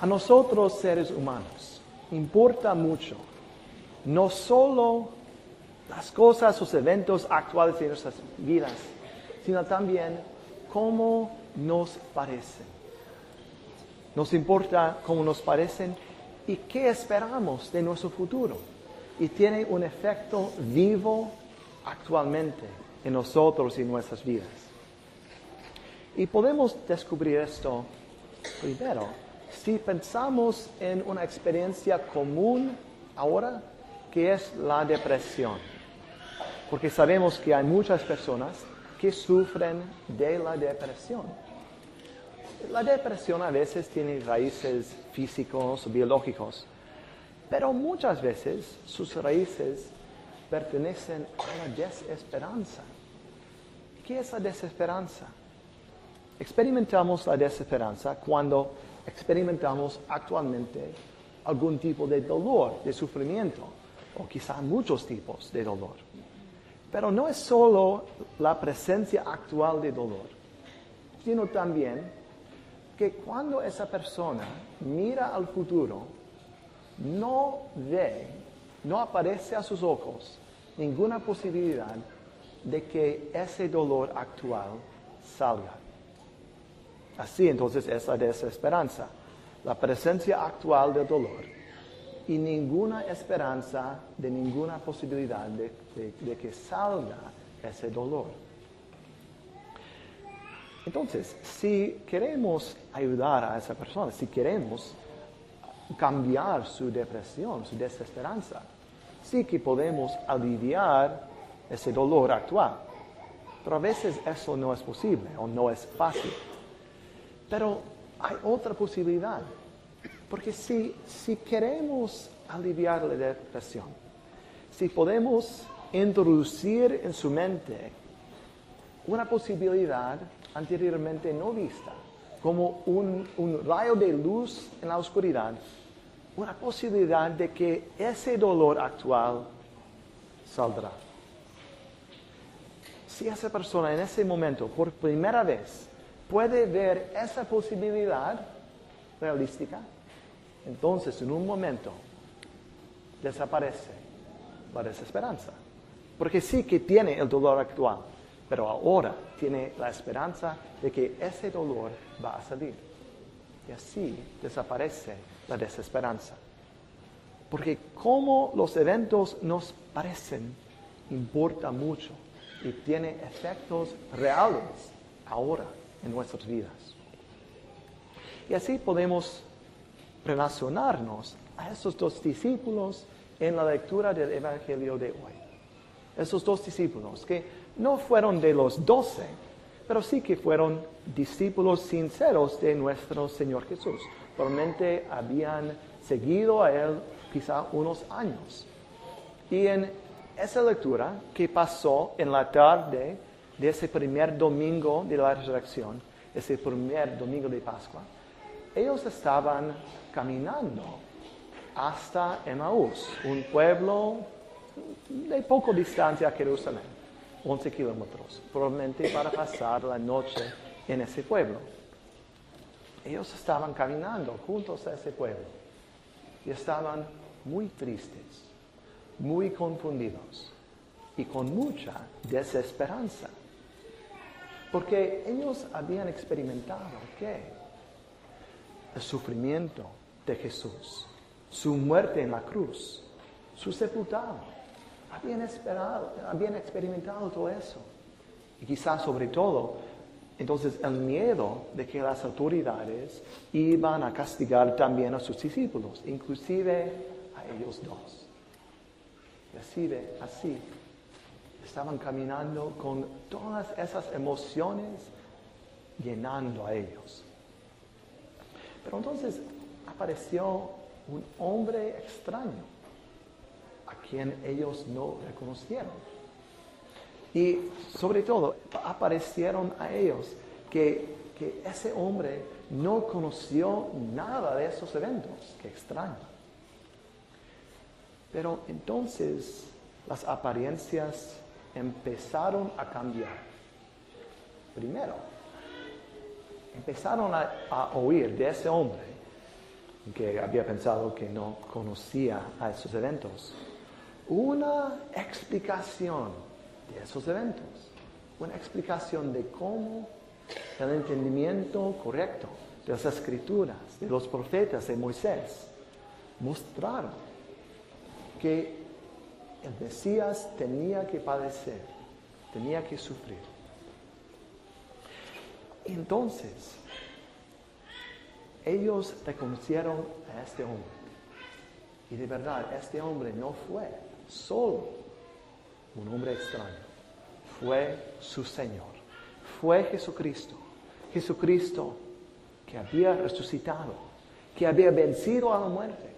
A nosotros seres humanos importa mucho no solo las cosas, los eventos actuales de nuestras vidas, sino también cómo nos parecen. Nos importa cómo nos parecen y qué esperamos de nuestro futuro. Y tiene un efecto vivo actualmente en nosotros y nuestras vidas. Y podemos descubrir esto primero si pensamos en una experiencia común ahora, que es la depresión. Porque sabemos que hay muchas personas que sufren de la depresión. La depresión a veces tiene raíces físicos biológicos, pero muchas veces sus raíces pertenecen a la desesperanza. ¿Qué es la desesperanza? Experimentamos la desesperanza cuando experimentamos actualmente algún tipo de dolor, de sufrimiento, o quizá muchos tipos de dolor. Pero no es solo la presencia actual de dolor, sino también que cuando esa persona mira al futuro, no ve, no aparece a sus ojos ninguna posibilidad de que ese dolor actual salga. Así entonces es la desesperanza, la presencia actual del dolor y ninguna esperanza de ninguna posibilidad de, de que salga ese dolor. Entonces, si queremos ayudar a esa persona, si queremos cambiar su depresión, su desesperanza, sí que podemos aliviar ese dolor actual. Pero a veces eso no es posible o no es fácil. Pero hay otra posibilidad. Porque si, si queremos aliviar la depresión, si podemos introducir en su mente una posibilidad anteriormente no vista, como un, rayo de luz en la oscuridad, una posibilidad de que ese dolor actual saldrá. Si esa persona en ese momento, por primera vez, puede ver esa posibilidad realística, entonces en un momento desaparece la desesperanza. Porque sí que tiene el dolor actual, pero ahora tiene la esperanza de que ese dolor va a salir. Y así desaparece la desesperanza. Porque cómo los eventos nos parecen importa mucho y tiene efectos reales ahora en nuestras vidas. Y así podemos relacionarnos a esos dos discípulos en la lectura del Evangelio de hoy. Esos dos discípulos que no fueron de los doce, pero sí que fueron discípulos sinceros de nuestro Señor Jesús. Probablemente habían seguido a Él quizá unos años. Y en esa lectura que pasó en la tarde de ese primer domingo de la resurrección, ese primer domingo de Pascua, ellos estaban caminando hasta Emaús, un pueblo de poco distancia a Jerusalén. 11 kilómetros, probablemente para pasar la noche en ese pueblo. Ellos estaban caminando juntos a ese pueblo y estaban muy tristes, muy confundidos y con mucha desesperanza. Porque ellos habían experimentado ¿qué? El sufrimiento de Jesús, su muerte en la cruz, su sepultado habían esperado, habían experimentado todo eso. Y quizás sobre todo, entonces el miedo de que las autoridades iban a castigar también a sus discípulos, inclusive a ellos dos. Así, así estaban caminando con todas esas emociones llenando a ellos. Pero entonces apareció un hombre extraño quien ellos no reconocieron. Y sobre todo, aparecieron a ellos que, que ese hombre no conoció nada de esos eventos. Qué extraño. Pero entonces las apariencias empezaron a cambiar. Primero, empezaron a, oír de ese hombre que había pensado que no conocía a esos eventos, una explicación de esos eventos, una explicación de cómo el entendimiento correcto de las escrituras, de los profetas de Moisés, mostraron que el Mesías tenía que padecer, tenía que sufrir. Entonces, ellos reconocieron a este hombre. Y de verdad, este hombre no fue solo un hombre extraño, fue su Señor, fue Jesucristo. Jesucristo que había resucitado, que había vencido a la muerte.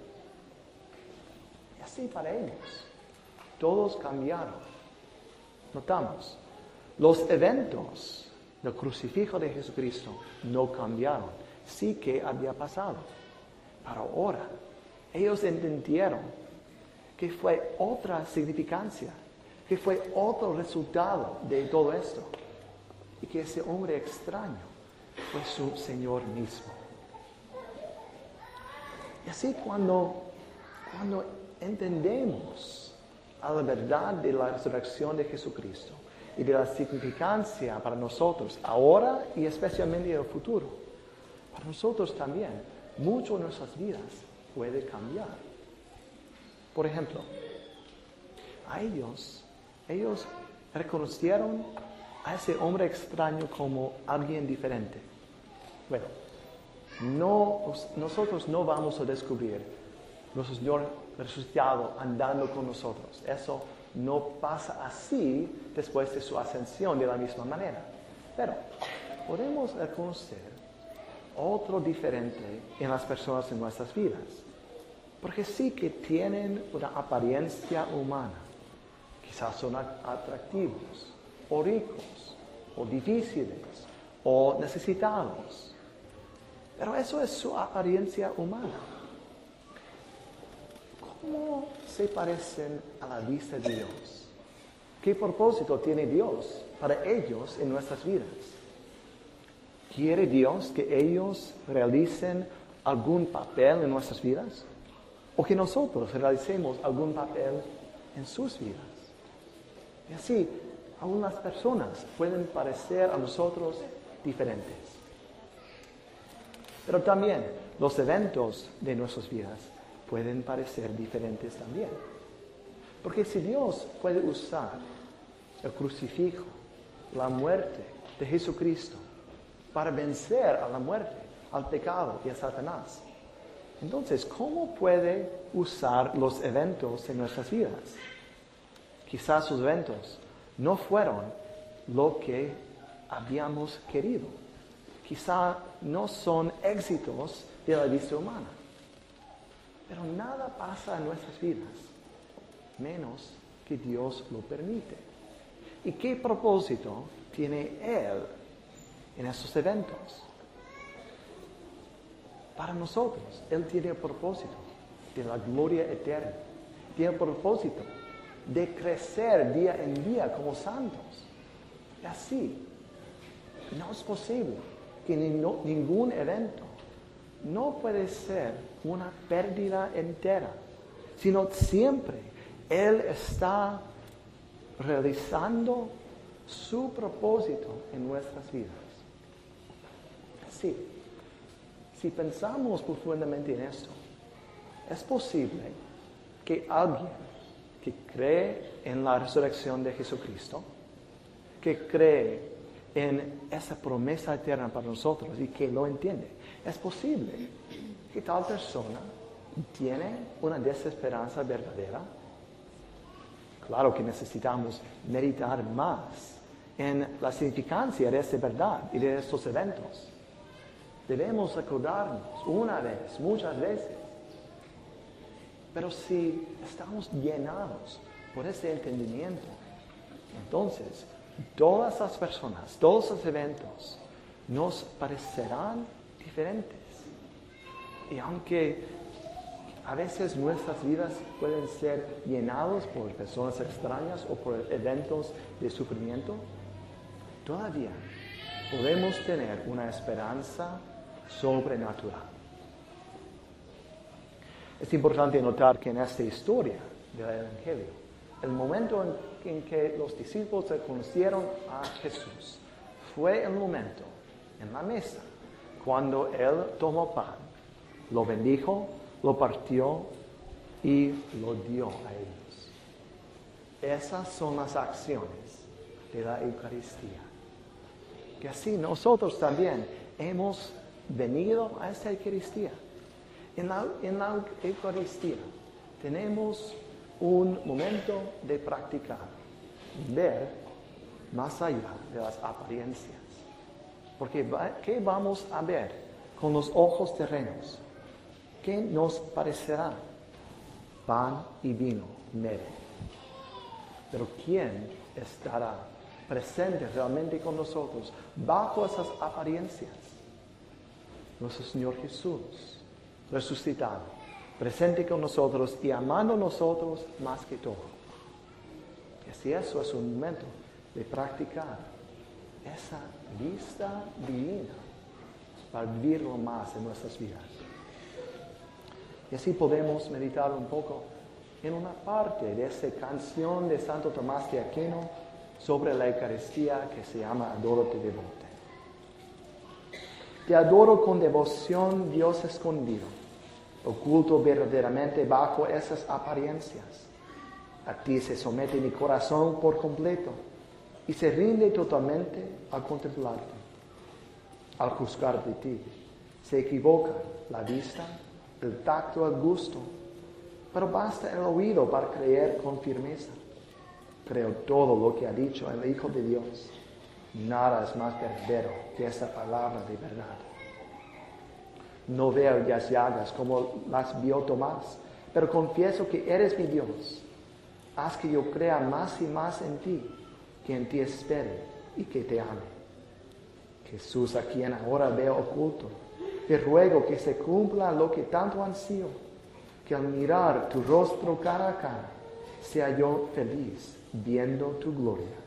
Y así para ellos, todos cambiaron. Notamos, los eventos del crucifijo de Jesucristo no cambiaron, sí que había pasado. Pero ahora, ellos entendieron que fue otra significancia, que fue otro resultado de todo esto. Y que ese hombre extraño fue su Señor mismo. Y así cuando, cuando entendemos a la verdad de la resurrección de Jesucristo y de la significancia para nosotros ahora y especialmente en el futuro, para nosotros también, mucho de nuestras vidas puede cambiar. Por ejemplo, a ellos, ellos reconocieron a ese hombre extraño como alguien diferente. Bueno, no, nosotros no vamos a descubrir nuestro Señor resucitado andando con nosotros. Eso no pasa así después de su ascensión de la misma manera. Pero podemos reconocer otro diferente en las personas en nuestras vidas. Porque sí que tienen una apariencia humana. Quizás son atractivos, o ricos, o difíciles, o necesitados. Pero eso es su apariencia humana. ¿Cómo se parecen a la vista de Dios? ¿Qué propósito tiene Dios para ellos en nuestras vidas? ¿Quiere Dios que ellos realicen algún papel en nuestras vidas? ¿O que nosotros realicemos algún papel en sus vidas? Y así, algunas personas pueden parecer a nosotros diferentes. Pero también los eventos de nuestras vidas pueden parecer diferentes también. Porque si Dios puede usar el crucifijo, la muerte de Jesucristo, para vencer a la muerte, al pecado y a Satanás, entonces, ¿cómo puede usar los eventos en nuestras vidas? Quizás sus eventos no fueron lo que habíamos querido. Quizá no son éxitos de la vista humana. Pero nada pasa en nuestras vidas menos que Dios lo permite. ¿Y qué propósito tiene Él en esos eventos? Para nosotros, Él tiene el propósito de la gloria eterna. Tiene el propósito de crecer día en día como santos. Y así, no es posible que ningún evento no puede ser una pérdida entera, sino siempre Él está realizando su propósito en nuestras vidas. Sí, si pensamos profundamente en esto, es posible que alguien que cree en la resurrección de Jesucristo, que cree en esa promesa eterna para nosotros y que lo entiende, es posible que tal persona tiene una desesperanza verdadera. Claro que necesitamos meditar más en la significancia de esta verdad y de estos eventos. Debemos recordarnos una vez, muchas veces. Pero si estamos llenados por ese entendimiento, entonces todas las personas, todos los eventos nos parecerán diferentes. Y aunque a veces nuestras vidas pueden ser llenadas por personas extrañas o por eventos de sufrimiento, todavía podemos tener una esperanza sobrenatural. Es importante notar que en esta historia del Evangelio, el momento en, que los discípulos conocieron a Jesús fue el momento en la mesa cuando Él tomó pan, lo bendijo, lo partió y lo dio a ellos. Esas son las acciones de la Eucaristía. Que así nosotros también hemos venido a esta Eucaristía. En la Eucaristía tenemos un momento de practicar, ver más allá de las apariencias. Porque ¿qué vamos a ver con los ojos terrenos? ¿Qué nos parecerá? Pan y vino, mere. Pero ¿quién estará presente realmente con nosotros bajo esas apariencias? Nuestro Señor Jesús, resucitado, presente con nosotros y amando a nosotros más que todo. Y eso es un momento de practicar esa vista divina para vivirlo más en nuestras vidas. Y así podemos meditar un poco en una parte de esa canción de Santo Tomás de Aquino sobre la Eucaristía que se llama Adoro te devote. Te adoro con devoción, Dios escondido, oculto verdaderamente bajo esas apariencias. A ti se somete mi corazón por completo y se rinde totalmente al contemplarte. Al juzgar de ti, se equivoca la vista, el tacto, el gusto, pero basta el oído para creer con firmeza. Creo todo lo que ha dicho el Hijo de Dios. Nada es más verdadero que esta palabra de verdad. No veo las llagas como las vio Tomás, pero confieso que eres mi Dios. Haz que yo crea más y más en ti que en ti espere y que te ame. Jesús, a quien ahora veo oculto, te ruego que se cumpla lo que tanto ansío, que al mirar tu rostro cara a cara, sea yo feliz viendo tu gloria.